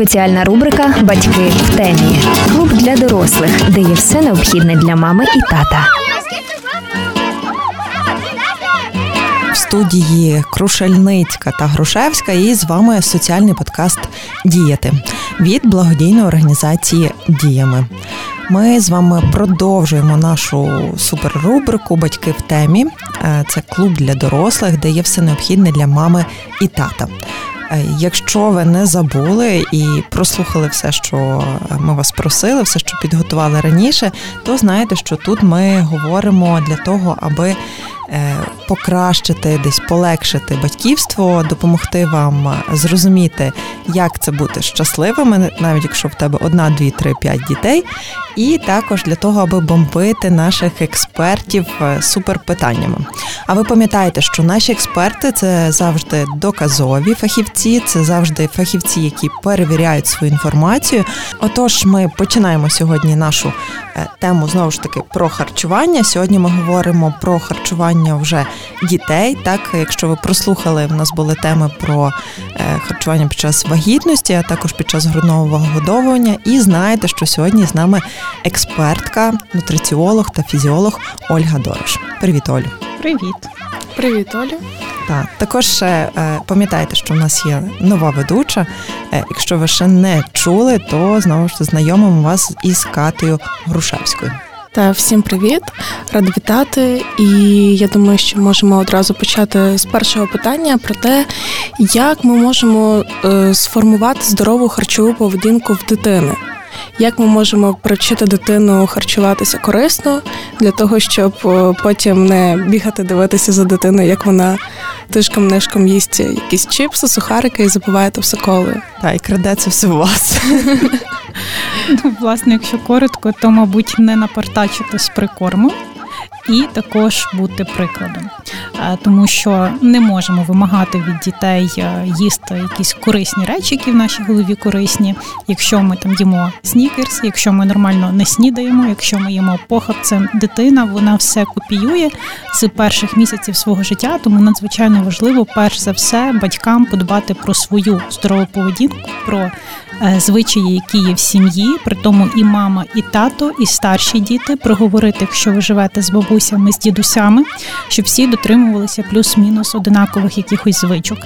Спеціальна рубрика Батьки в темі. Клуб для дорослих, де є все необхідне для мами і тата. В студії Крушельницька та Грушевська і з вами соціальний подкаст Діяти від благодійної організації Діями. Ми з вами продовжуємо нашу суперрубрику Батьки в темі. Е, це клуб для дорослих, де є все необхідне для мами і тата. Е, якщо ви не забули і прослухали все, що ми вас просили, все, що підготували раніше, то знаєте, що тут ми говоримо для того, аби покращити, десь полегшити батьківство, допомогти вам зрозуміти, як це бути щасливими, навіть якщо в тебе одна, дві, три, п'ять дітей, і також для того, аби бомбити наших експертів е, суперпитаннями. А ви пам'ятаєте, що наші експерти це завжди доказові фахівці, це завжди фахівці, які перевіряють свою інформацію. Отож, ми починаємо сьогодні нашу е, тему знову ж таки про харчування. Сьогодні ми говоримо про харчування харчування вже дітей. Так, якщо ви прослухали, в нас були теми про е, харчування під час вагітності, а також під час грудного вигодовування. І знаєте, що сьогодні з нами експертка, нутриціолог та фізіолог Ольга Дорош. Привіт, Олю. Привіт. Привіт, Олю. Так, також ще е, пам'ятайте, що в нас є нова ведуча. Е, якщо ви ще не чули, то знову ж знайомимо вас із Катею Грушевською. Та всім привіт, рада вітати. І я думаю, що можемо одразу почати з першого питання про те, як ми можемо е, сформувати здорову харчову поведінку в дитини. Як ми можемо привчити дитину харчуватися корисно для того, щоб е, потім не бігати, дивитися за дитиною, як вона тишком нишком їсть якісь чипси, сухарики і запиває то все колою. Та і краде це все у вас. Власне, якщо коротко, то мабуть не напортачити з прикорму і також бути прикладом, тому що не можемо вимагати від дітей е, їсти якісь корисні речі, які в нашій голові корисні. Якщо ми там їмо снікерс, якщо ми нормально не снідаємо, якщо ми їмо похабцем, дитина вона все копіює з перших місяців свого життя. Тому надзвичайно важливо, перш за все, батькам подбати про свою здорову поведінку, про Е, звичаї, які є в сім'ї, при тому і мама, і тато, і старші діти проговорити, якщо ви живете з бабусями, з дідусями, щоб всі дотримувалися плюс-мінус одинакових якихось звичок.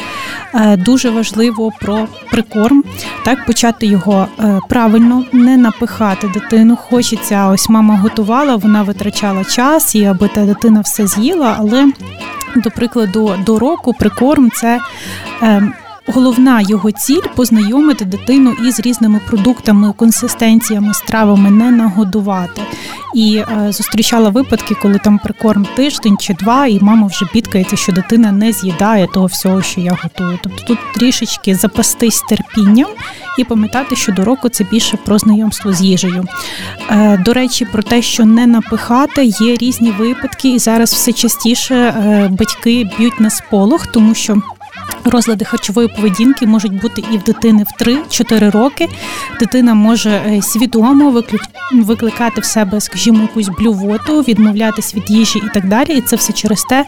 Е, дуже важливо про прикорм, так почати його е, правильно, не напихати дитину. Хочеться, ось мама готувала, вона витрачала час, і аби та дитина все з'їла, але. До прикладу, до року прикорм це ем, Головна його ціль познайомити дитину із різними продуктами, консистенціями, стравами, не нагодувати. І е, зустрічала випадки, коли там прикорм тиждень чи два, і мама вже бідкається, що дитина не з'їдає того всього, що я готую. Тобто тут трішечки запастись терпінням і пам'ятати, що до року це більше про знайомство з їжею. Е, до речі, про те, що не напихати, є різні випадки, і зараз все частіше е, батьки б'ють на сполох, тому що. Розлади харчової поведінки можуть бути і в дитини в 3-4 роки. Дитина може е, свідомо викликати в себе, скажімо, якусь блювоту, відмовлятись від їжі і так далі. І це все через те,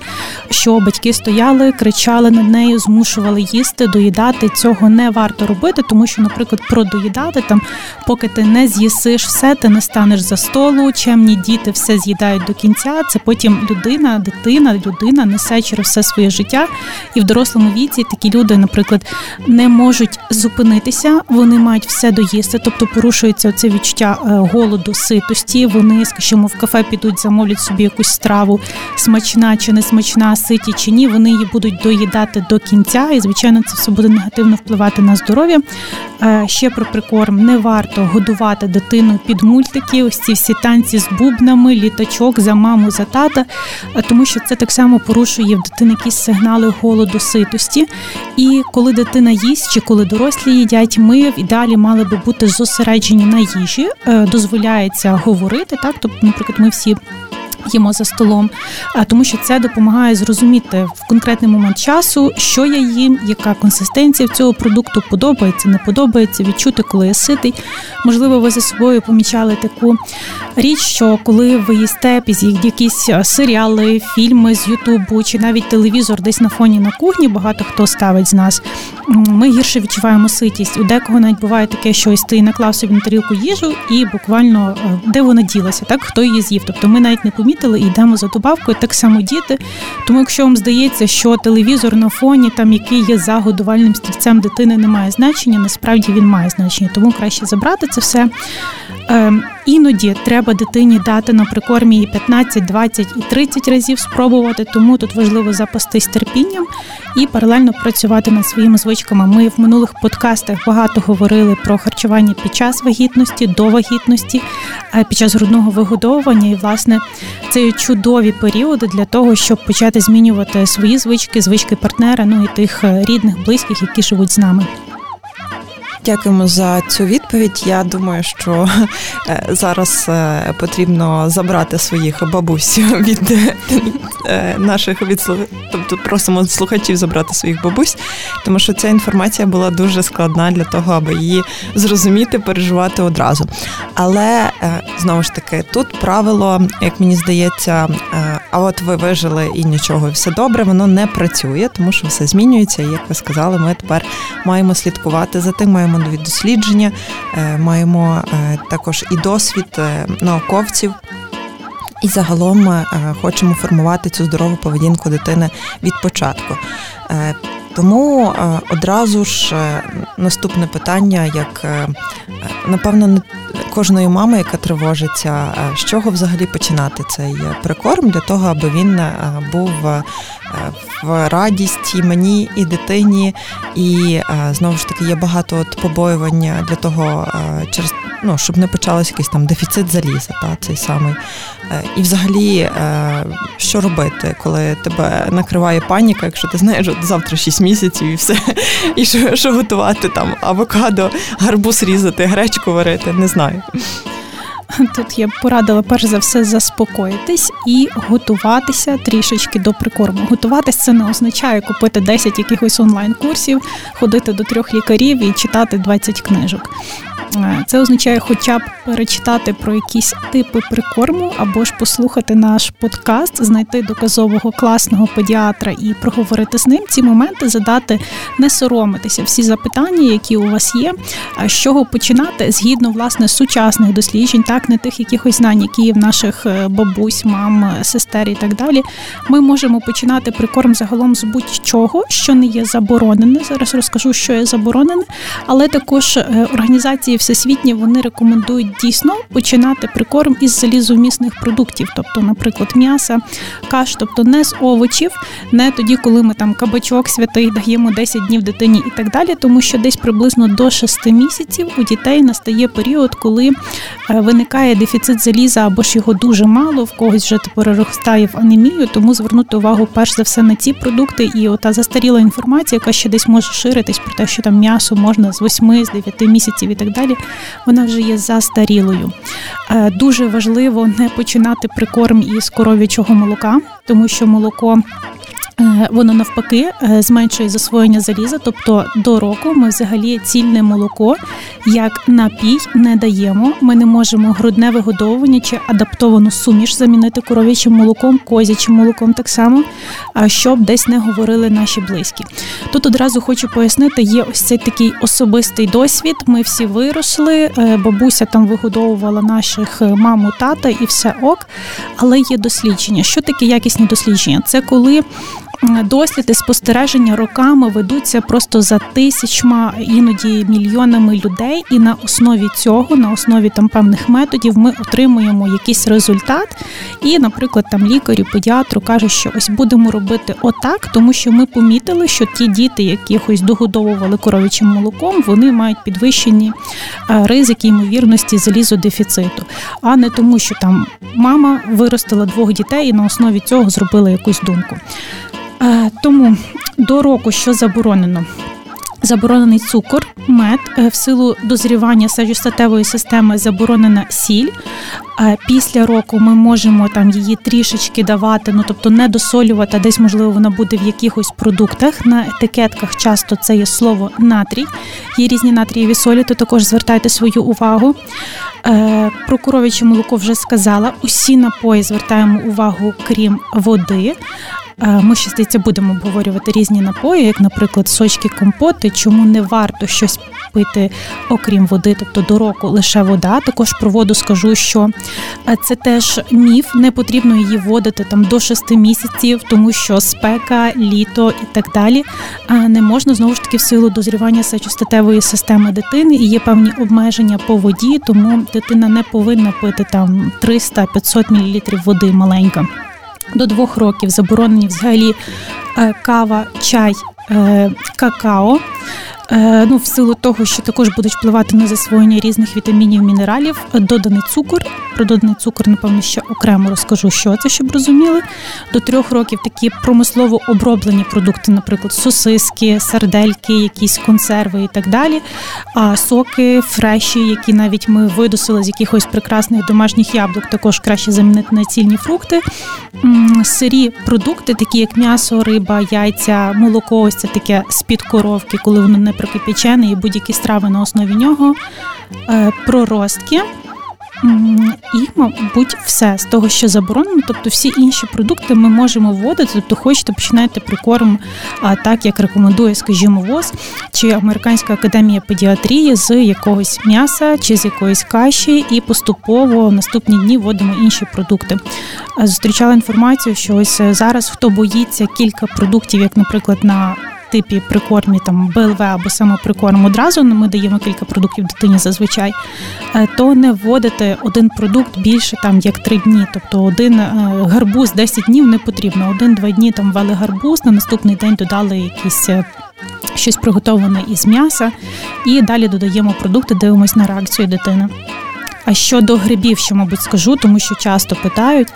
що батьки стояли, кричали над нею, змушували їсти, доїдати. Цього не варто робити, тому що, наприклад, продоїдати там, поки ти не з'їсиш все, ти не станеш за столу. Чемні діти все з'їдають до кінця. Це потім людина, дитина, людина несе через все своє життя і в дорослому віці такі люди, наприклад, не можуть зупинитися, вони мають все доїсти, тобто порушується це відчуття е, голоду, ситості. Вони, скажімо, в кафе підуть, замовлять собі якусь страву, смачна чи не смачна, ситі чи ні. Вони її будуть доїдати до кінця, і звичайно, це все буде негативно впливати на здоров'я. Е, ще про прикорм не варто годувати дитину під мультики. Ось ці всі танці з бубнами, літачок за маму, за тата, е, тому що це так само порушує в дитини якісь сигнали голоду, ситості. І коли дитина їсть чи коли дорослі їдять, ми в ідеалі мали би бути зосереджені на їжі. Е, дозволяється говорити так. Тобто, наприклад, ми всі їмо за столом, а тому, що це допомагає зрозуміти в конкретний момент часу, що я їм, яка консистенція цього продукту подобається, не подобається, відчути, коли я ситий. Можливо, ви за собою помічали таку річ, що коли ви їсте якісь серіали, фільми з Ютубу чи навіть телевізор десь на фоні на кухні, багато хто ставить з нас. Ми гірше відчуваємо ситість. У декого навіть буває таке, що ось ти наклав собі на тарілку їжу, і буквально е, де вона ділася, так хто її з'їв. Тобто ми навіть не помітили і йдемо за добавкою, так само діти. Тому, якщо вам здається, що телевізор на фоні, там який є за годувальним стільцем дитини, не має значення, насправді він має значення, тому краще забрати це все. Ем, іноді треба дитині дати на прикормі і 15, 20 і 30 разів спробувати, тому тут важливо запастись терпінням і паралельно працювати над своїми звичками. Ми в минулих подкастах багато говорили про харчування під час вагітності, до вагітності, під час грудного вигодовування. І, власне, це чудові періоди для того, щоб почати змінювати свої звички, звички партнера, ну і тих е, рідних, близьких, які живуть з нами. Дякуємо за цю відповідь. Я думаю, що е, зараз е, потрібно забрати своїх бабусь від е, наших від тобто просимо слухачів забрати своїх бабусь, тому що ця інформація була дуже складна для того, аби її зрозуміти, переживати одразу. Але знову ж таки, тут правило, як мені здається, а от ви вижили і нічого, і все добре, воно не працює, тому що все змінюється. І як ви сказали, ми тепер маємо слідкувати за тим, маємо нові дослідження, е, маємо е, також і досвід е, науковців. І загалом хочемо формувати цю здорову поведінку дитини від початку. Тому одразу ж наступне питання, як напевно, не кожної мами, яка тривожиться, з чого взагалі починати цей прикорм для того, аби він був в радість і мені, і дитині, і знову ж таки є багато от побоювання для того, через ну, щоб не почалось якийсь там дефіцит заліза, та цей самий. Е, і взагалі, е, що робити, коли тебе накриває паніка, якщо ти знаєш, от завтра 6 місяців і все, і що, що готувати там авокадо, гарбуз різати, гречку варити, не знаю. Тут я б порадила перш за все заспокоїтись і готуватися трішечки до прикорму. Готуватись це не означає купити 10 якихось онлайн-курсів, ходити до трьох лікарів і читати 20 книжок. Е, це означає, хоча б перечитати про якісь типи прикорму, або ж послухати наш подкаст, знайти доказового класного педіатра і проговорити з ним ці моменти, задати, не соромитися всі запитання, які у вас є. А з чого починати згідно власне сучасних досліджень, так не тих якихось знань, які є в наших е, бабусь, мам, сестер і так далі. Ми можемо починати прикорм загалом з будь-чого, що не є заборонене. Зараз розкажу, що є заборонене, але також е, організації всесвітні вони рекомендують дійсно починати прикорм із залізомісних продуктів, тобто, наприклад, м'яса, каш, тобто не з овочів, не тоді, коли ми там кабачок святий даємо 10 днів дитині і так далі, тому що десь приблизно до 6 місяців у дітей настає період, коли е, виникає дефіцит заліза або ж його дуже мало, в когось вже переростає в анемію, тому звернути увагу перш за все на ці продукти. І ота застаріла інформація, яка ще десь може ширитись про те, що там м'ясо можна з 8, з 9 місяців і так далі вона вже є застарілою. Е, дуже важливо не починати прикорм із коров'ячого молока, тому що молоко воно навпаки е, зменшує засвоєння заліза, тобто до року ми взагалі цільне молоко як напій не даємо. Ми не можемо грудне вигодовування чи адаптовану суміш замінити коров'ячим молоком, козячим молоком так само, щоб десь не говорили наші близькі. Тут одразу хочу пояснити, є ось цей такий особистий досвід. Ми всі виросли, е, бабуся там вигодовувала наших маму, тата і все ок. Але є дослідження. Що таке якісні дослідження? Це коли досліди спостереження роками ведуться просто за тисячма, іноді мільйонами людей, і на основі цього, на основі там певних методів, ми отримуємо якийсь результат. І, наприклад, там лікарю, педіатру кажуть, що ось будемо робити отак, тому що ми помітили, що ті діти, якихось догодовували коров'ячим молоком, вони мають підвищені е, ризики ймовірності залізодефіциту, а не тому, що там мама виростила двох дітей і на основі цього зробила якусь думку. Тому до року що заборонено. заборонений цукор, мед, в силу дозрівання сечостатевої системи заборонена сіль. Після року ми можемо там її трішечки давати, ну тобто не досолювати, десь можливо вона буде в якихось продуктах. На етикетках часто це є слово натрій. Є різні натрієві солі, то також звертайте свою увагу. Про коров'яче молоко вже сказала. Усі напої звертаємо увагу, крім води. Ми ще здається будемо обговорювати різні напої, як, наприклад, сочки, компоти, чому не варто щось пити, окрім води, тобто до року лише вода. Також про воду скажу, що це теж міф, не потрібно її вводити там до 6 місяців, тому що спека, літо і так далі. Не можна знову ж таки в силу дозрівання сечостатевої системи дитини. І є певні обмеження по воді, тому дитина не повинна пити там 300-500 мл води маленька. До двох років заборонені взагалі е, кава, чай, е, какао. Е, ну, в силу того, що також будуть впливати на засвоєння різних вітамінів, мінералів, доданий цукор. Про доданий цукор, напевно, ще окремо розкажу, що це, щоб розуміли. До трьох років такі промислово оброблені продукти, наприклад, сосиски, сардельки, якісь консерви і так далі. А соки, фреші, які навіть ми видусили з якихось прекрасних домашніх яблук, також краще замінити на цільні фрукти. Сирі продукти, такі як м'ясо, риба, яйця, молоко, ось це таке з-під коровки, коли воно не прокипячене, і будь-які страви на основі нього, е, проростки. І, мабуть, все з того, що заборонено, тобто всі інші продукти ми можемо вводити, тобто хочете починайте прикорм, а так як рекомендує, скажімо, ВОЗ чи Американська академія педіатрії з якогось м'яса чи з якоїсь каші, і поступово в наступні дні вводимо інші продукти. Зустрічала інформацію, що ось зараз хто боїться кілька продуктів, як, наприклад, на типі прикормі там БЛВ або самоприкорм одразу ми даємо кілька продуктів дитині зазвичай, е, то не вводити один продукт більше там як три дні. Тобто один е, гарбуз 10 днів не потрібно. Один-два дні там ввели гарбуз, на наступний день додали якісь. Е, щось приготовлене із м'яса, і далі додаємо продукти, дивимось на реакцію дитини. А щодо грибів, що, мабуть, скажу, тому що часто питають,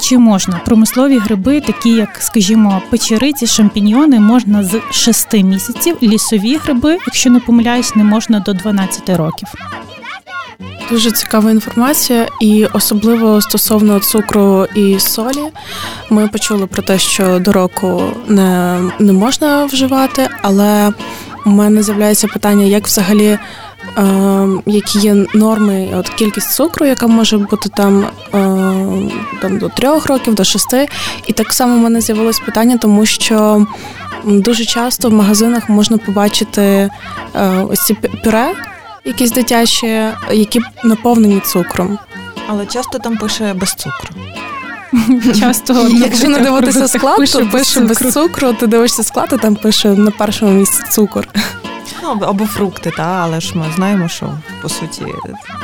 чи можна? Промислові гриби, такі як, скажімо, печериці, шампіньйони, можна з 6 місяців, лісові гриби, якщо не помиляюсь, не можна до 12 років. Дуже цікава інформація, і особливо стосовно цукру і солі, ми почули про те, що до року не, не можна вживати, але у мене з'являється питання, як взагалі які є норми, от кількість цукру, яка може бути там там до трьох років, до шести. І так само в мене з'явилось питання, тому що дуже часто в магазинах можна побачити ось ці пюре, якісь дитячі, які наповнені цукром. Але часто там пише без цукру. Часто, якщо не дивитися склад, то пише без цукру, ти дивишся склад, і там пише на першому місці цукор. Ну, або фрукти, та, але ж ми знаємо, що по суті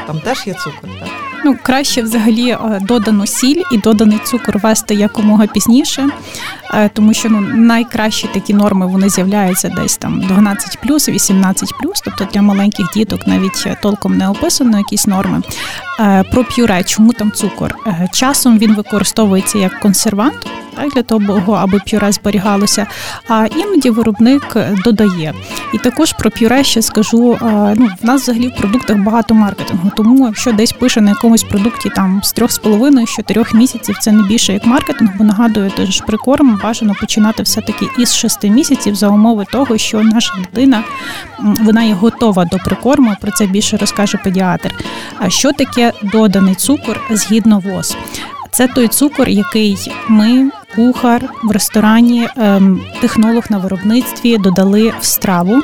там теж є цукор. так? Ну, краще взагалі е, додану сіль і доданий цукор вести якомога пізніше, е, тому що ну найкращі такі норми вони з'являються десь там 12 18 тобто для маленьких діток навіть толком не описано якісь норми. Е, про п'юре, чому там цукор? Часом він використовується як консервант так, для того, аби пюре зберігалося. А іноді виробник додає. І також про пюре ще скажу: ну, в нас взагалі в продуктах багато маркетингу, тому якщо десь пише на якомусь продукті там з трьох з половиною, чотирьох місяців, це не більше як маркетинг, бо нагадую, теж прикорм бажано починати все-таки із шести місяців за умови того, що наша дитина вона є готова до прикорму. Про це більше розкаже педіатр. А що таке доданий цукор згідно ВОЗ? Це той цукор, який ми, кухар в ресторані, ем, технолог на виробництві додали в страву.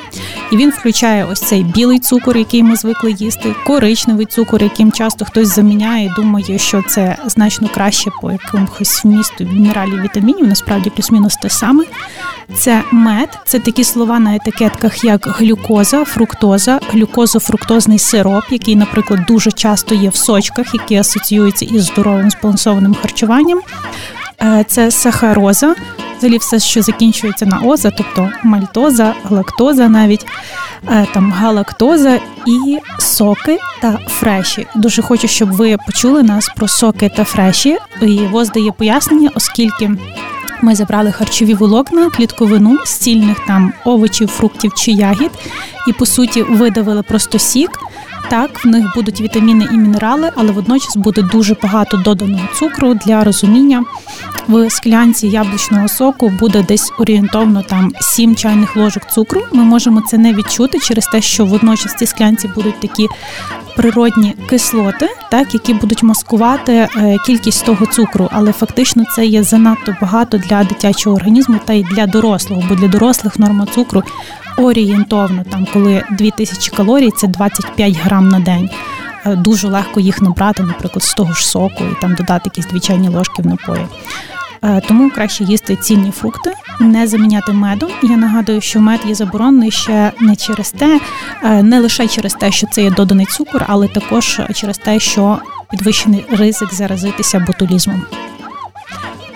І він включає ось цей білий цукор, який ми звикли їсти, коричневий цукор, яким часто хтось заміняє, думає, що це значно краще по якомусь вмісту мінералів, вітамінів. Насправді плюс-мінус те саме. Це мед, це такі слова на етикетках, як глюкоза, фруктоза, глюкозо-фруктозний сироп, який, наприклад, дуже часто є в сочках, які асоціюються із здоровим збалансованим харчуванням. Е, це сахароза, взагалі все, що закінчується на оза, тобто мальтоза, лактоза, навіть е, там галактоза і соки та фреші. Дуже хочу, щоб ви почули нас про соки та фреші. І ВОЗ дає пояснення, оскільки Ми забрали харчові волокна, клітковину з цільних там овочів, фруктів чи ягід, і по суті видавили просто сік. Так, в них будуть вітаміни і мінерали, але водночас буде дуже багато доданого цукру для розуміння. В склянці яблучного соку буде десь орієнтовно там 7 чайних ложок цукру. Ми можемо це не відчути через те, що водночас в цій склянці будуть такі природні кислоти, так які будуть маскувати е, кількість того цукру, але фактично це є занадто багато для дитячого організму та й для дорослого, бо для дорослих норма цукру орієнтовно, там коли 2000 калорій, це 25 грам на день. Е, дуже легко їх набрати, наприклад, з того ж соку, і там додати якісь дві ложки в напої. Е, тому краще їсти цінні фрукти, не заміняти медом. Я нагадую, що мед є заборонений ще не через те, е, не лише через те, що це є доданий цукор, але також через те, що підвищений ризик заразитися ботулізмом.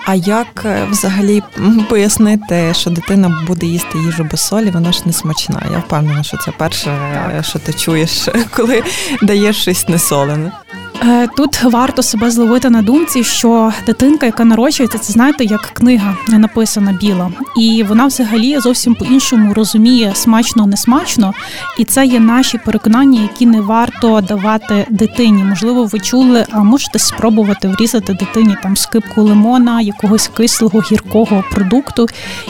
А як е, взагалі пояснити, що дитина буде їсти їжу без солі, вона ж не смачна? Я впевнена, що це перше, так. що ти чуєш, коли даєш щось несолене. Е, тут варто себе зловити на думці, що дитинка, яка народжується, це знаєте, як книга написана біла, і вона взагалі зовсім по-іншому розуміє смачно, не смачно, і це є наші переконання, які не варто давати дитині. Можливо, ви чули, а можете спробувати врізати дитині там скипку лимона, якогось кислого гіркого продукту.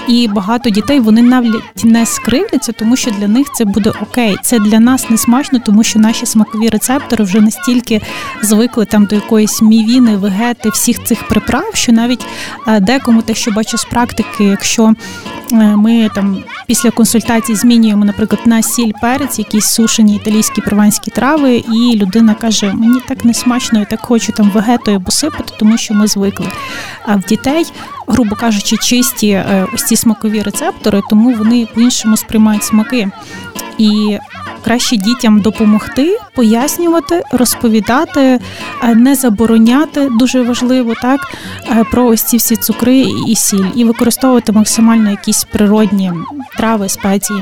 І багато дітей вони навіть не скривляться, тому що для них це буде окей. Це для нас не смачно, тому що наші смакові рецептори вже настільки звикли там до якоїсь мівіни, вегети, всіх цих приправ, що навіть е, декому те, що бачу з практики, якщо ми там після консультацій змінюємо, наприклад, на сіль перець, якісь сушені італійські прованські трави, і людина каже: Мені так не смачно, я так хочу там вегетою посипати, тому що ми звикли. А в дітей, грубо кажучи, чисті е, ось ці смакові рецептори, тому вони по-іншому сприймають смаки. І краще дітям допомогти, пояснювати, розповідати, е, не забороняти дуже важливо так е, про ось ці всі цукри і сіль, і використовувати максимально якісь природні трави, спеції.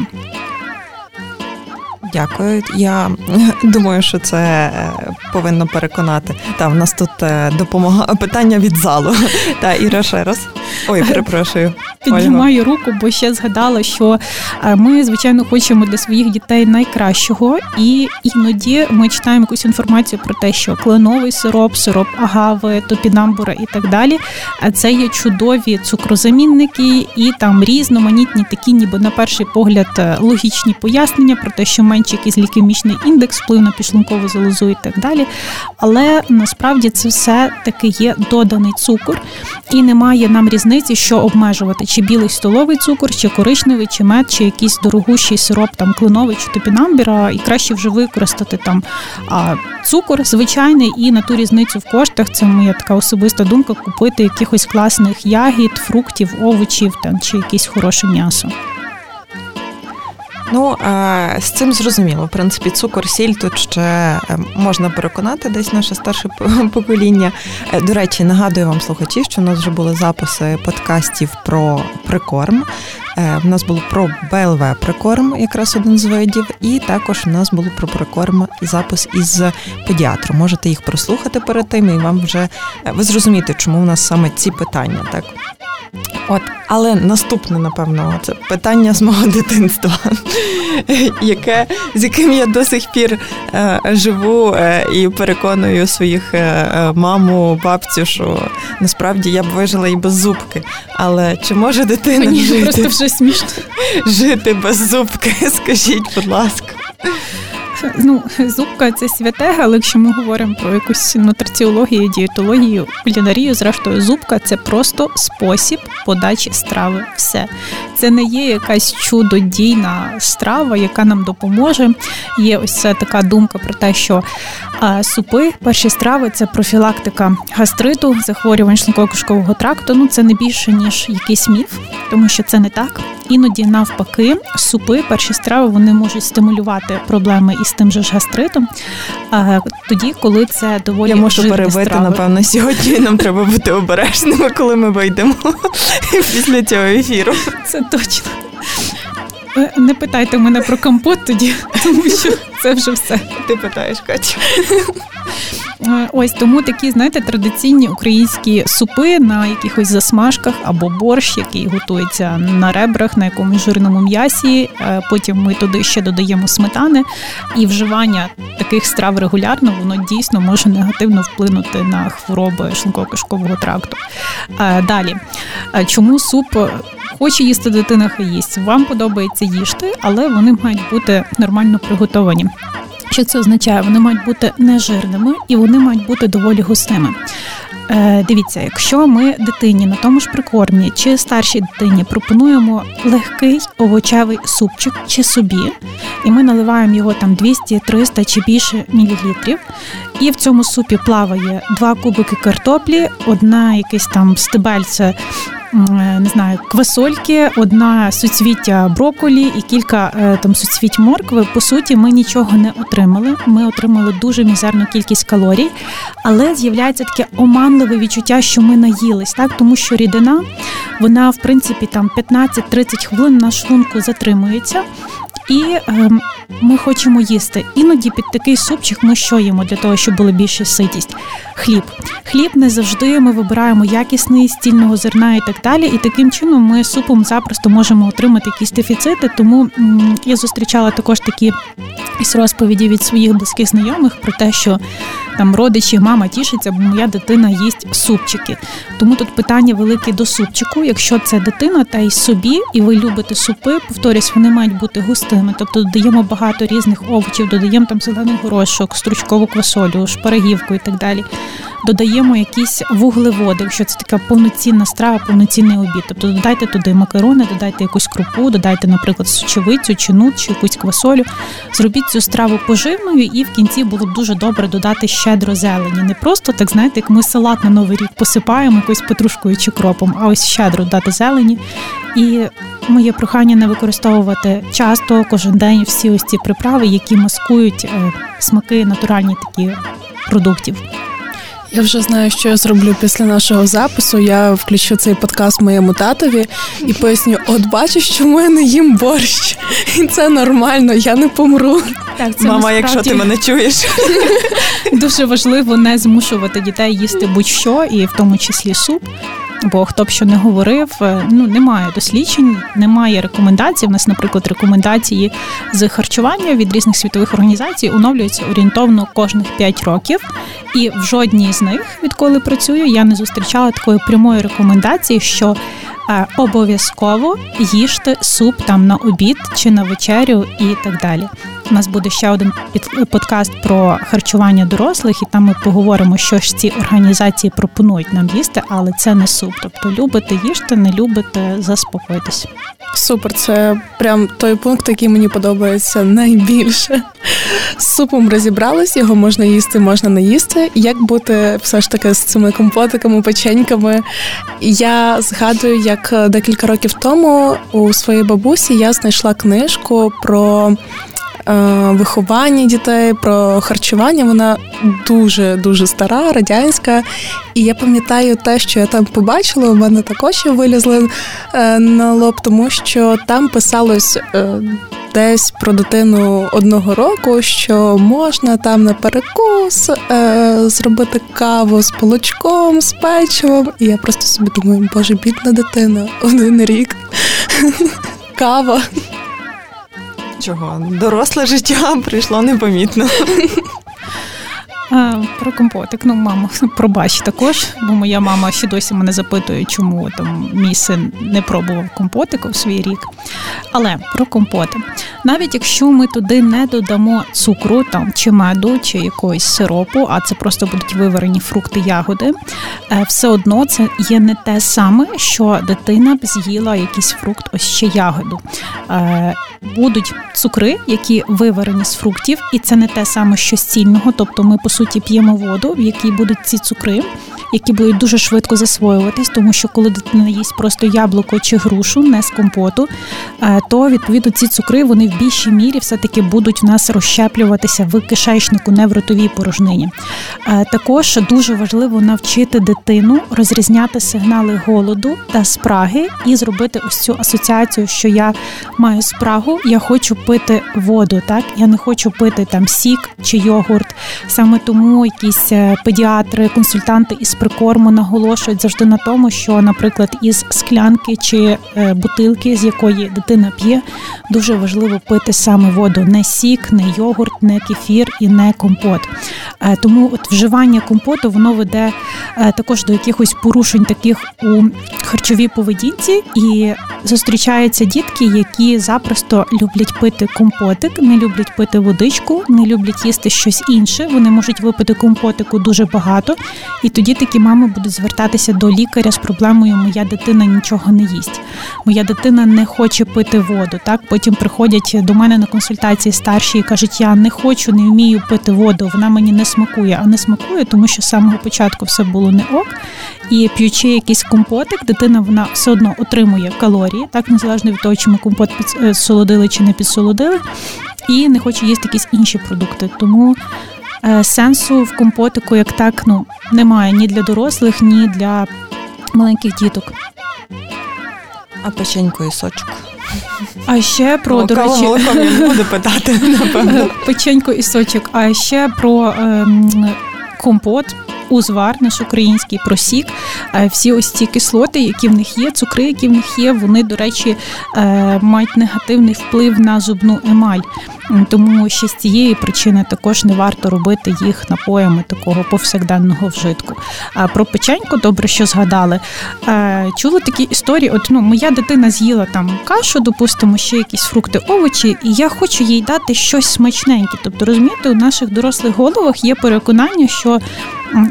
Дякую. Я думаю, що це е, повинно переконати. Та в нас тут допомога питання від залу. Та Іра ще раз. Ой, перепрошую. Піднімаю руку, бо ще згадала, що е, ми, звичайно, хочемо для своїх дітей найкращого, і іноді ми читаємо якусь інформацію про те, що кленовий сироп, сироп агави, топінамбура і так далі. А це є чудові цукрозамінники і там різноманітні такі, ніби на перший погляд, е, логічні пояснення про те, що менше якийсь лікемічний індекс, вплив на підшлункову залозу і так далі. Але насправді це все таки є доданий цукор, і немає нам різниці, що обмежувати чи білий столовий цукор, чи коричневий, чи мед, чи якийсь дорогущий сироп, там клиновий чи топінамбіра, і краще вже використати там а, цукор звичайний і на ту різницю в коштах. Це моя така особиста думка купити якихось класних ягід, фруктів, овочів там чи якесь хороше м'ясо. Ну з цим зрозуміло. В принципі, цукор, сіль тут ще е, можна переконати десь наше старше покоління. Е, до речі, нагадую вам слухачі, що у нас вже були записи подкастів про прикорм. Е, в нас було про БЛВ прикорм, якраз один з видів, і також у нас було про прикорм запис із педіатром. Можете їх прослухати перед тим, і вам вже ви зрозумієте, чому у нас саме ці питання так. От, але наступне, напевно, це питання з мого дитинства, яке, з яким я до сих пір е, живу е, і переконую своїх е, е, маму, бабцю, що насправді я б вижила і без зубки. Але чи може дитина Мені жити, просто смішно жити без зубки? Скажіть, будь ласка. Ну, зубка це святе, але якщо ми говоримо про якусь нутриціологію, дієтологію, кулінарію, зрештою, зубка це просто спосіб подачі страви. Все це не є якась чудодійна страва, яка нам допоможе. Є ось це така думка про те, що супи, перші страви це профілактика гастриту, захворювань шлунково-кишкового тракту. Ну це не більше ніж якийсь міф, тому що це не так. Іноді навпаки, супи, перші страви вони можуть стимулювати проблеми із тим же ж гастритом. А тоді, коли це доволі Я можу перебити, страви. напевно, сьогодні нам треба бути обережними, коли ми вийдемо після цього ефіру. Це точно. Не питайте мене про компот тоді, тому що це вже все. Ти питаєш, Катя. Е, ось тому такі, знаєте, традиційні українські супи на якихось засмажках або борщ, який готується на ребрах, на якомусь жирному м'ясі. Е, потім ми туди ще додаємо сметани, і вживання таких страв регулярно воно дійсно може негативно вплинути на хвороби шлунково-кишкового тракту. Е, далі, чому суп? Хоче їсти дитина, хай їсть. Вам подобається їсти, але вони мають бути нормально приготовані. Що це означає? Вони мають бути нежирними і вони мають бути доволі густими. Е, Дивіться, якщо ми дитині на тому ж прикормі чи старшій дитині пропонуємо легкий овочевий супчик чи собі, і ми наливаємо його там 200, 300 чи більше мілілітрів, і в цьому супі плаває два кубики картоплі, одна якесь там стебельце Е, не знаю, квасольки, одна суцвіття броколі і кілька е, там суцвіть моркви. По суті, ми нічого не отримали. Ми отримали дуже мізерну кількість калорій, але з'являється таке оманливе відчуття, що ми наїлись, так тому що рідина, вона в принципі там 15-30 хвилин на шлунку затримується. І е, ми хочемо їсти. Іноді під такий супчик ми що їмо для того, щоб була більша ситість. Хліб. Хліб не завжди ми вибираємо якісний стільного зерна і так далі. І таким чином ми супом запросто можемо отримати якісь дефіцити. Тому я зустрічала також такі розповіді від своїх близьких знайомих про те, що там родичі, мама тішиться, бо моя дитина їсть супчики. Тому тут питання велике до супчику. Якщо це дитина, та й собі, і ви любите супи, повторюсь, вони мають бути густими. Тобто додаємо багато різних овочів, додаємо там зелений горошок, стручкову квасолю, шпарагівку і так далі. Додаємо якісь вуглеводи, якщо це така повноцінна страва, повноцінний обід. Тобто додайте туди макарони, додайте якусь крупу, додайте, наприклад, сочевицю, чи нут, чи якусь квасолю. Зробіть цю страву поживною, і в кінці було б дуже добре додати щедро зелені. Не просто так, знаєте, як ми салат на новий рік посипаємо якоюсь петрушкою чи кропом, а ось щедро дати зелені. І моє прохання не використовувати часто кожен день всі ось ці приправи, які маскують е, смаки натуральні такі продуктів. Я вже знаю, що я зроблю після нашого запису. Я включу цей подкаст моєму татові і поясню: от бачиш, чому я не їм борщ, і це нормально, я не помру. Так, це Мама, насправді... якщо ти мене чуєш, дуже важливо не змушувати дітей їсти будь-що, і в тому числі суп. Бо хто б що не говорив, е, ну немає досліджень, немає рекомендацій. У нас, наприклад, рекомендації з харчування від різних світових організацій оновлюються орієнтовно кожних 5 років. І в жодній з них, відколи працюю, я не зустрічала такої прямої рекомендації, що обов'язково їжте суп там на обід чи на вечерю і так далі. У нас буде ще один подкаст про харчування дорослих, і там ми поговоримо, що ж ці організації пропонують нам їсти, але це не суп. Тобто любите їжте, не любите, заспокойтесь. Супер, це прям той пункт, який мені подобається найбільше. З супом розібрались, його можна їсти, можна не їсти. Як бути все ж таки з цими компотиками, печеньками? Я згадую, як декілька років тому у своїй бабусі я знайшла книжку про. Е, виховання дітей, про харчування. Вона дуже дуже стара, радянська. І я пам'ятаю те, що я там побачила. У мене також вилізли е, на лоб, тому що там писалось. Е, десь про дитину одного року, що можна там на перекус е, зробити каву з полочком, з печивом. І я просто собі думаю, боже, бідна дитина, один рік. Кава. Чого? Доросле життя прийшло непомітно. Про компотик. Ну, мама, пробач також, бо моя мама ще досі мене запитує, чому там мій син не пробував компотику в свій рік. Але про компоти. Навіть якщо ми туди не додамо цукру там чи меду, чи якогось сиропу, а це просто будуть виварені фрукти, ягоди, е, все одно це є не те саме, що дитина б з'їла якийсь фрукт, ось ще ягоду. Е, будуть цукри, які виварені з фруктів, і це не те саме, що з цільного, тобто ми по суті п'ємо воду, в якій будуть ці цукри, які будуть дуже швидко засвоюватись, тому що коли дитина їсть просто яблуко чи грушу, не з компоту, е, то відповідно ці цукри вони в більшій мірі все-таки будуть в нас розщеплюватися в кишечнику, не в ротовій порожнині. Е, також дуже важливо навчити дитину розрізняти сигнали голоду та спраги і зробити ось цю асоціацію, що я маю спрагу я хочу пити воду. Так, я не хочу пити там сік чи йогурт. Саме тому якісь е, педіатри, консультанти із прикорму наголошують завжди на тому, що, наприклад, із склянки чи е, бутилки, з якої дитина п'є, дуже важливо пити саме воду, не сік, не йогурт, не кефір і не компот. Е, тому от вживання компоту воно веде також до якихось порушень таких у харчовій поведінці, і зустрічаються дітки, які запросто люблять пити компотик, не люблять пити водичку, не люблять їсти щось інше. Вони можуть випити компотику дуже багато, і тоді такі мами будуть звертатися до лікаря з проблемою Моя дитина нічого не їсть. Моя дитина не хоче пити воду. Так потім приходять до мене на консультації старші і кажуть: Я не хочу, не вмію пити воду. Вона мені не смакує, а не смакує, тому що з самого початку все було не ок. І п'ючи якийсь компотик, дитина вона все одно отримує калорії, так незалежно від того, чи ми компот підсолодили чи не підсолодили, і не хоче їсти якісь інші продукти. Тому е, сенсу в компотику як так ну немає ні для дорослих, ні для маленьких діток. А печенько і сочок. А ще про О, до речі, молоком я не буду питати, напевно. печенько і сочок. А ще про ем, компот узвар, наш український просік, е, всі ось ці кислоти, які в них є, цукри, які в них є, вони, до речі, е, мають негативний вплив на зубну емаль. Тому ще з цієї причини також не варто робити їх напоями такого повсякденного вжитку. А про печеньку, добре, що згадали. Е, чула такі історії. От ну, моя дитина з'їла там кашу, допустимо, ще якісь фрукти, овочі, і я хочу їй дати щось смачненьке. Тобто, розумієте, у наших дорослих головах є переконання, що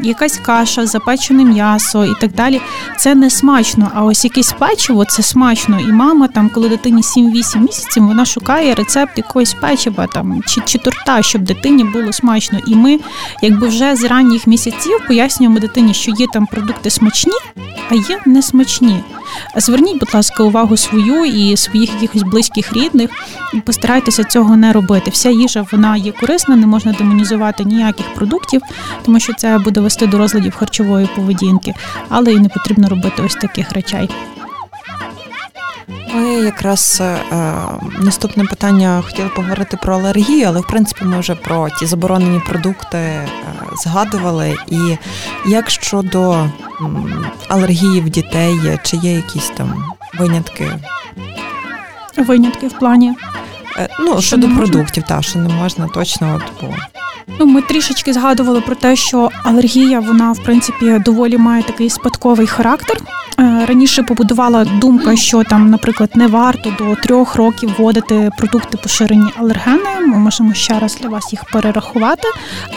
якась каша, запечене м'ясо і так далі. Це не смачно. А ось якесь печиво це смачно. І мама, там, коли дитині 7-8 місяців, вона шукає рецепт якогось печива там чи чи торта, щоб дитині було смачно. І ми, якби вже з ранніх місяців пояснюємо дитині, що є там продукти смачні, а є несмачні. Зверніть, будь ласка, увагу свою і своїх якихось близьких рідних, і постарайтеся цього не робити. Вся їжа вона є корисна, не можна демонізувати ніяких продуктів, тому що це буде вести до розладів харчової поведінки, але і не потрібно робити ось таких речей. Ми якраз е, наступне питання хотіли поговорити про алергію, але в принципі ми вже про ті заборонені продукти е, згадували. І як щодо алергії в дітей, чи є якісь там винятки? Винятки в плані. Е, ну, що щодо продуктів, та що не можна точно от. Ну, ми трішечки згадували про те, що алергія, вона в принципі доволі має такий спадковий характер. Е, раніше побудувала думка, що там, наприклад, не варто до трьох років вводити продукти поширені алергени. Ми можемо ще раз для вас їх перерахувати.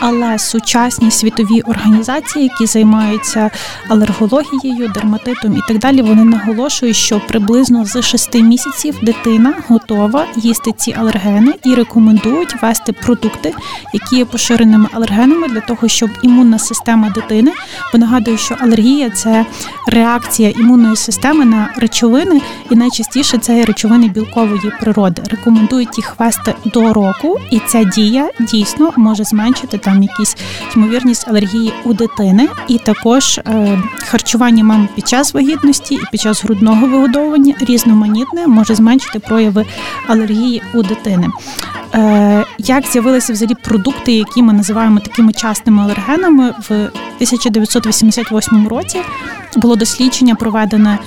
Але сучасні світові організації, які займаються алергологією, дерматитом і так далі, вони наголошують, що приблизно з шести місяців дитина готова їсти ці алергени і рекомендують вести продукти, які є поширеними алергенами, для того, щоб імунна система дитини, бо нагадую, що алергія це реакція імунної системи на речовини, і найчастіше це речовини білкової природи. Рекомендують їх вести до року, і ця дія дійсно може зменшити там якісь ймовірність алергії у дитини, і також е, харчування мами під час вагітності і під час грудного вигодовування різноманітне може зменшити прояви алергії у дитини. Е, Як з'явилися взагалі продукти, які ми називаємо такими частними алергенами в 1988 році було дослідження проведене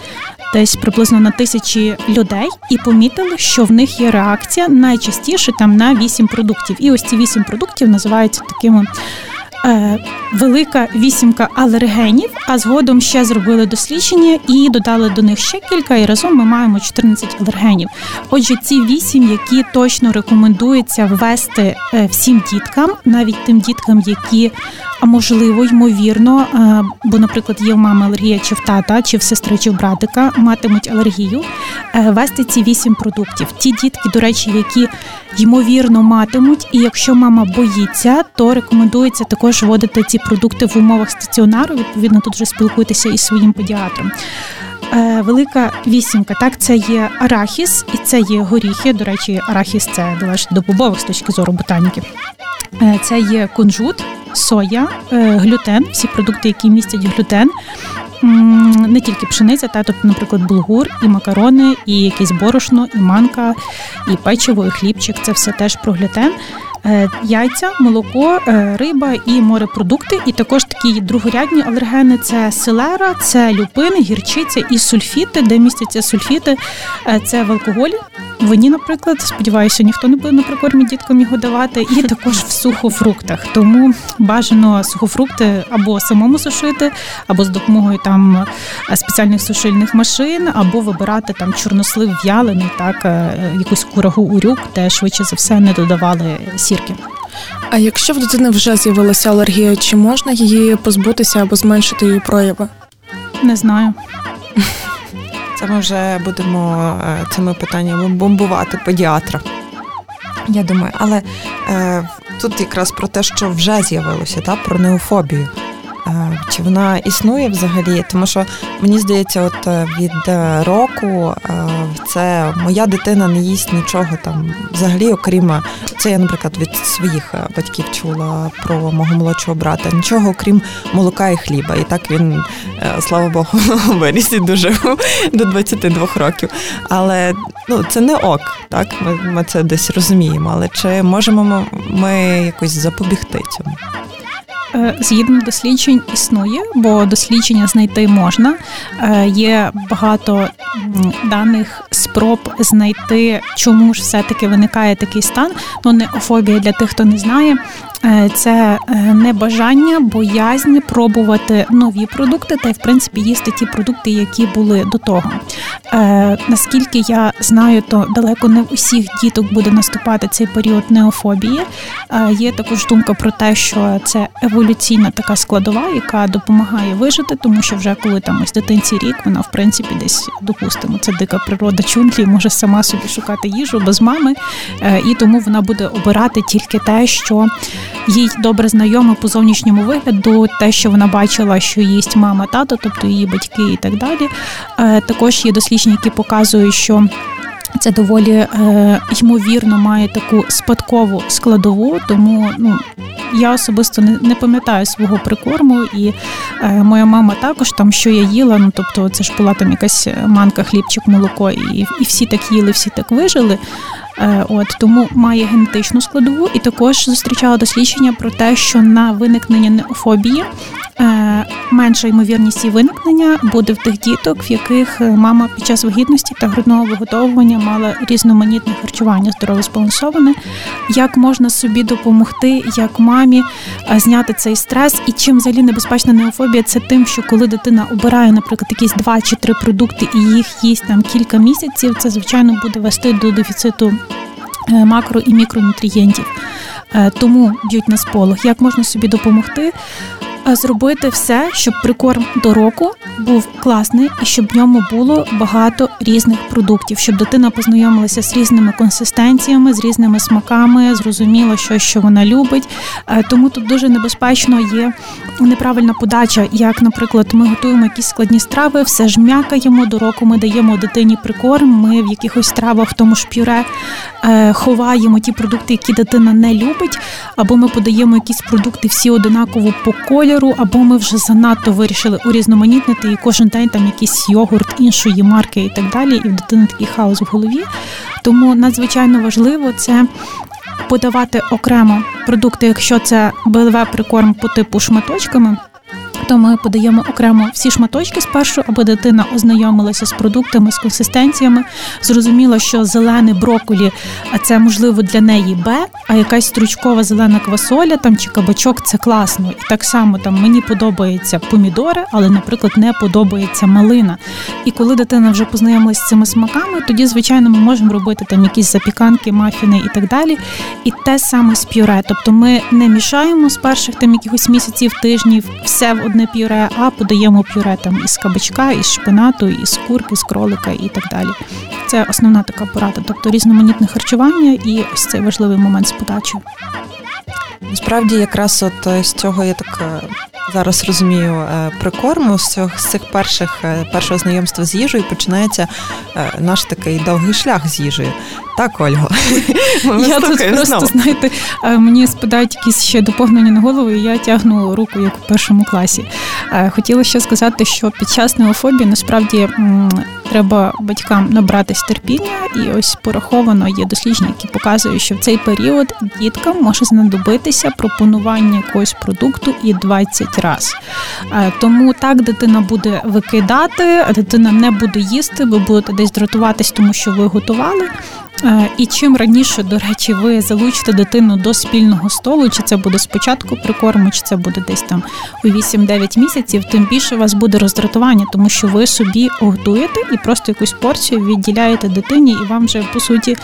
десь приблизно на тисячі людей, і помітили, що в них є реакція найчастіше там на вісім продуктів. І ось ці вісім продуктів називаються такими е, велика вісімка алергенів, а згодом ще зробили дослідження і додали до них ще кілька, і разом ми маємо 14 алергенів. Отже, ці вісім, які точно рекомендується ввести е, всім діткам, навіть тим діткам, які можливо, ймовірно, е, бо, наприклад, є в мами алергія чи в тата, чи в сестри, чи в братика, матимуть алергію, е, вести ці вісім продуктів. Ті дітки, до речі, які ймовірно матимуть, і якщо мама боїться, то рекомендується також вводити ці продукти в умовах стаціонару. Відповідно, тут вже спілкуйтеся із своїм педіатром. Е, велика вісімка, так це є арахіс і це є горіхи. До речі, арахіс це належить до бобових з точки зору ботаніки. Це є кунжут, соя, е, глютен, всі продукти, які містять глютен. не тільки пшениця, та тобто, наприклад, булгур, і макарони, і якесь борошно, і манка, і печиво, і хлібчик це все теж про глютен. Е, яйця, молоко, е, риба і морепродукти. І також такі другорядні алергени це селера, це люпин, гірчиця і сульфіти, де містяться сульфіти. Е, це в алкоголі, вині, наприклад. Сподіваюся, ніхто не буде на прикормі діткам його давати. І також в сухофруктах. Тому бажано сухофрукти або самому сушити, або з допомогою там спеціальних сушильних машин, або вибирати там чорнослив в'ялений, так якусь курагу урюк, де швидше за все не додавали сірки. А якщо в дитини вже з'явилася алергія, чи можна її позбутися або зменшити її прояви? Не знаю. Це ми вже будемо е, цими питаннями бомбувати педіатра. Я думаю, але е, тут якраз про те, що вже з'явилося, та, про неофобію. Е, чи вона існує взагалі? Тому що мені здається, от е, від е, року це моя дитина не їсть нічого там взагалі, окрім це я, наприклад, від своїх батьків чула про мого молодшого брата. Нічого окрім молока і хліба. І так він, слава Богу, виріс і дуже до 22 років. Але ну це не ок, так ми, ми це десь розуміємо. Але чи можемо ми якось запобігти цьому? Е, згідно досліджень існує, бо дослідження знайти можна. Е, є багато даних спроб знайти, чому ж все-таки виникає такий стан. Ну не офобія для тих, хто не знає. Е, це небажання, боязнь пробувати нові продукти та й в принципі їсти ті продукти, які були до того. Наскільки я знаю, то далеко не в усіх діток буде наступати цей період неофобії. Є також думка про те, що це еволюційна така складова, яка допомагає вижити, тому що вже коли там ось дитинці рік, вона в принципі десь допустимо, це дика природа чунглі, може сама собі шукати їжу без мами, е, і тому вона буде обирати тільки те, що їй добре знайоме по зовнішньому вигляду, те, що вона бачила, що їсть мама, тато, тобто її батьки і так далі. Е, також є дослідження, які показують, що це доволі е, ймовірно має таку спадкову складову, тому ну я особисто не, не пам'ятаю свого прикорму, і е, моя мама також там, що я їла. Ну тобто, це ж була там якась манка, хлібчик, молоко, і і всі так їли, всі так вижили. Е, от тому має генетичну складову, і також зустрічала дослідження про те, що на виникнення неофобії Е, менша ймовірність її виникнення буде в тих діток, в яких е, мама під час вагітності та грудного виготовлення мала різноманітне харчування, здорове збалансоване. Як можна собі допомогти, як мамі зняти цей стрес? І чим взагалі небезпечна неофобія? Це тим, що коли дитина обирає, наприклад, якісь два чи три продукти і їх їсть там кілька місяців, це звичайно буде вести до дефіциту макро і мікронутрієнтів. Тому б'ють на сполох. Як можна собі допомогти? Зробити все, щоб прикорм до року був класний і щоб в ньому було багато різних продуктів, щоб дитина познайомилася з різними консистенціями, з різними смаками, зрозуміла, що що вона любить. Е, тому тут дуже небезпечно є неправильна подача. Як, наприклад, ми готуємо якісь складні страви, все ж м'якаємо до року. Ми даємо дитині прикорм. Ми в якихось стравах, тому ж пюре е, ховаємо ті продукти, які дитина не любить, або ми подаємо якісь продукти всі одинаково по кольору, або ми вже занадто вирішили урізноманітнити і кожен день там якийсь йогурт іншої марки і так далі. І в дитини такий хаос в голові. Тому надзвичайно важливо це. Подавати окремо продукти, якщо це БЛВ прикорм по типу шматочками. То ми подаємо окремо всі шматочки спершу, аби дитина ознайомилася з продуктами, з консистенціями, зрозуміла, що зелений броколі це можливо для неї Б, а якась стручкова зелена квасоля там чи кабачок це класно. І так само там мені подобаються помідори, але, наприклад, не подобається малина. І коли дитина вже познайомилася з цими смаками, тоді, звичайно, ми можемо робити там якісь запіканки, мафіни і так далі. І те саме з пюре. Тобто ми не мішаємо з перших там якихось місяців, тижнів все в одне пюре, а подаємо пюре там із кабачка, із шпинату, із курки, з кролика і так далі. Це основна така порада, тобто різноманітне харчування і ось цей важливий момент з подачею. Насправді, якраз от е, з цього я так е, зараз розумію е, прикорму з цих з цих перших першого знайомства з їжею починається наш такий довгий шлях з їжею. Так, Ольго, я тут просто знову. знаєте, мені спадають якісь ще доповнення на голову, і я тягну руку як у першому класі. Хотіла ще сказати, що під час неофобії насправді треба батькам набратись терпіння, і ось пораховано є дослідження, які показують, що в цей період діткам може знадобитися пропонування якогось продукту і 20 разів. Е, тому так дитина буде викидати, дитина не буде їсти, ви будете десь дратуватись, тому що ви готували. Е, і чим раніше, до речі, ви залучите дитину до спільного столу, чи це буде спочатку прикорму, чи це буде десь там у 8-9 місяців, тим більше у вас буде роздратування, тому що ви собі готуєте і просто якусь порцію відділяєте дитині, і вам вже по суті,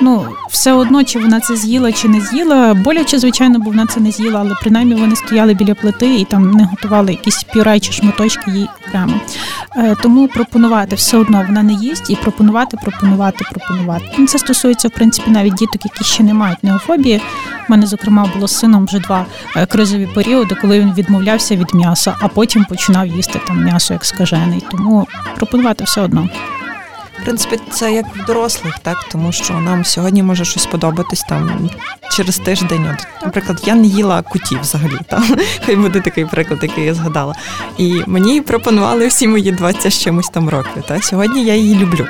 ну все одно, чи вона це з'їла, чи не з'їла. Боляче, звичайно, бо вона це не з'їла, але принаймні вони стояли біля плити і там не готували якісь пюре чи шматочки їй окремо. Е, тому пропонувати все одно вона не їсть і пропонувати, пропонувати, пропонувати. Ну, це стосується в принципі навіть діток, які ще не мають неофобії. У мене, зокрема, було з сином вже два е, кризові періоди, коли він відмовлявся від м'яса, а потім починав їсти там м'ясо як скажений. Тому пропонувати все одно. В принципі, це як в дорослих, так тому що нам сьогодні може щось подобатись там через тиждень. От, Наприклад, я не їла кутів взагалі. Там хай буде такий приклад, який я згадала. І мені пропонували всі мої 20 з чимось там років. Та сьогодні я її люблю.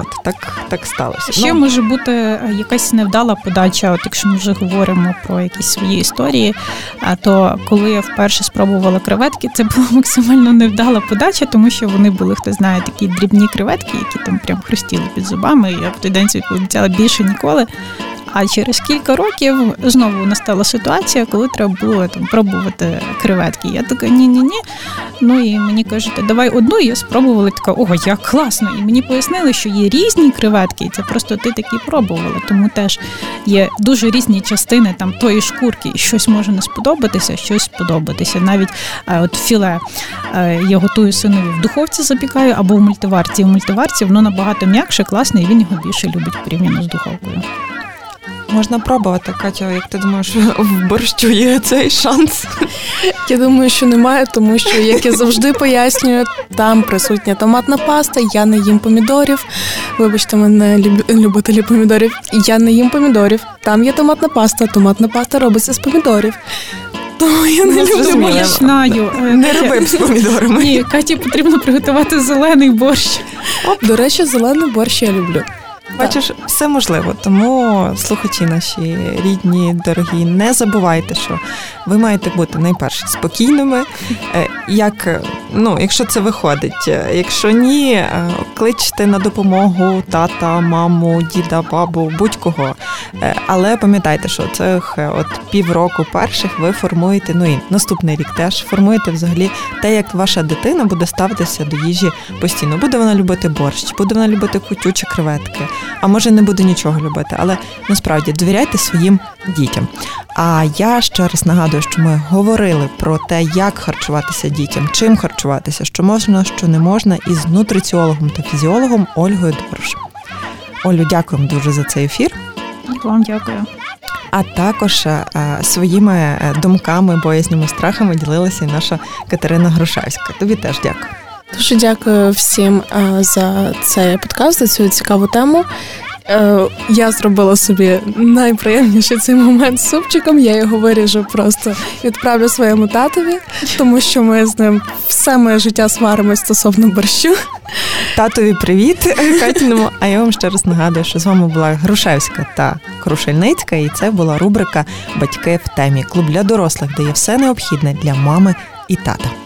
От так так сталося. Ще ну, може бути е, якась невдала подача. От якщо ми вже говоримо про якісь свої історії, а то коли я вперше спробувала креветки, це була максимально невдала подача, тому що вони були, хто знає, такі дрібні креветки, які там прям хрустіли під зубами. І я в той день собі пообіцяла більше ніколи. А через кілька років знову настала ситуація, коли треба було там пробувати креветки. Я така ні-ні ні. Ну і мені кажуть, давай одну, і я спробувала така, ого, як класно! І мені пояснили, що є різні креветки, і це просто ти такі пробувала. Тому теж є дуже різні частини там тої шкурки, і щось може не сподобатися, щось сподобатися. Навіть а, от філе а, я готую синові в духовці, запікаю або в мультиварці. В мультиварці воно набагато м'якше, класне, і він його більше любить порівняно з духовкою. Можна пробувати, Катя, як ти думаєш, в борщу є цей шанс? Я думаю, що немає, тому що, як я завжди пояснюю, там присутня томатна паста, я не їм помідорів. Вибачте, мене любителі помідорів. Я не їм помідорів. Там є томатна паста, томатна паста робиться з помідорів. Тому я не, люблю. Я знаю. Не роби з помідорами. Ні, Каті потрібно приготувати зелений борщ. До речі, зелений борщ я люблю. Бачиш, все можливо. Тому слухачі наші рідні, дорогі, не забувайте, що ви маєте бути найперше спокійними. Е, як ну, якщо це виходить, е, якщо ні, е, кличте на допомогу тата, маму, діда, бабу, будь-кого. Але пам'ятайте, що цих от півроку перших ви формуєте, ну і наступний рік теж формуєте взагалі те, як ваша дитина буде ставитися до їжі постійно. Буде вона любити борщ, буде вона любити кутю чи креветки а може не буде нічого любити. Але насправді довіряйте своїм дітям. А я ще раз нагадую, що ми говорили про те, як харчуватися дітям, чим харчуватися, що можна, що не можна, із нутриціологом та фізіологом Ольгою Дорош. Олю, дякуємо дуже за цей ефір. Вам дякую. А також а, е, своїми е, думками, боязнями, страхами ділилася і наша Катерина Грушевська. Тобі теж дякую. Дуже дякую всім за цей подкаст, за цю цікаву тему. Е, я зробила собі найприємніший цей момент з супчиком. Я його виріжу, просто відправлю своєму татові, тому що ми з ним все моє життя сваримось стосовно борщу. Татові привіт, Катіному. А я вам ще раз нагадую, що з вами була Грушевська та Крушельницька, і це була рубрика Батьки в темі клуб для дорослих, де є все необхідне для мами і тата.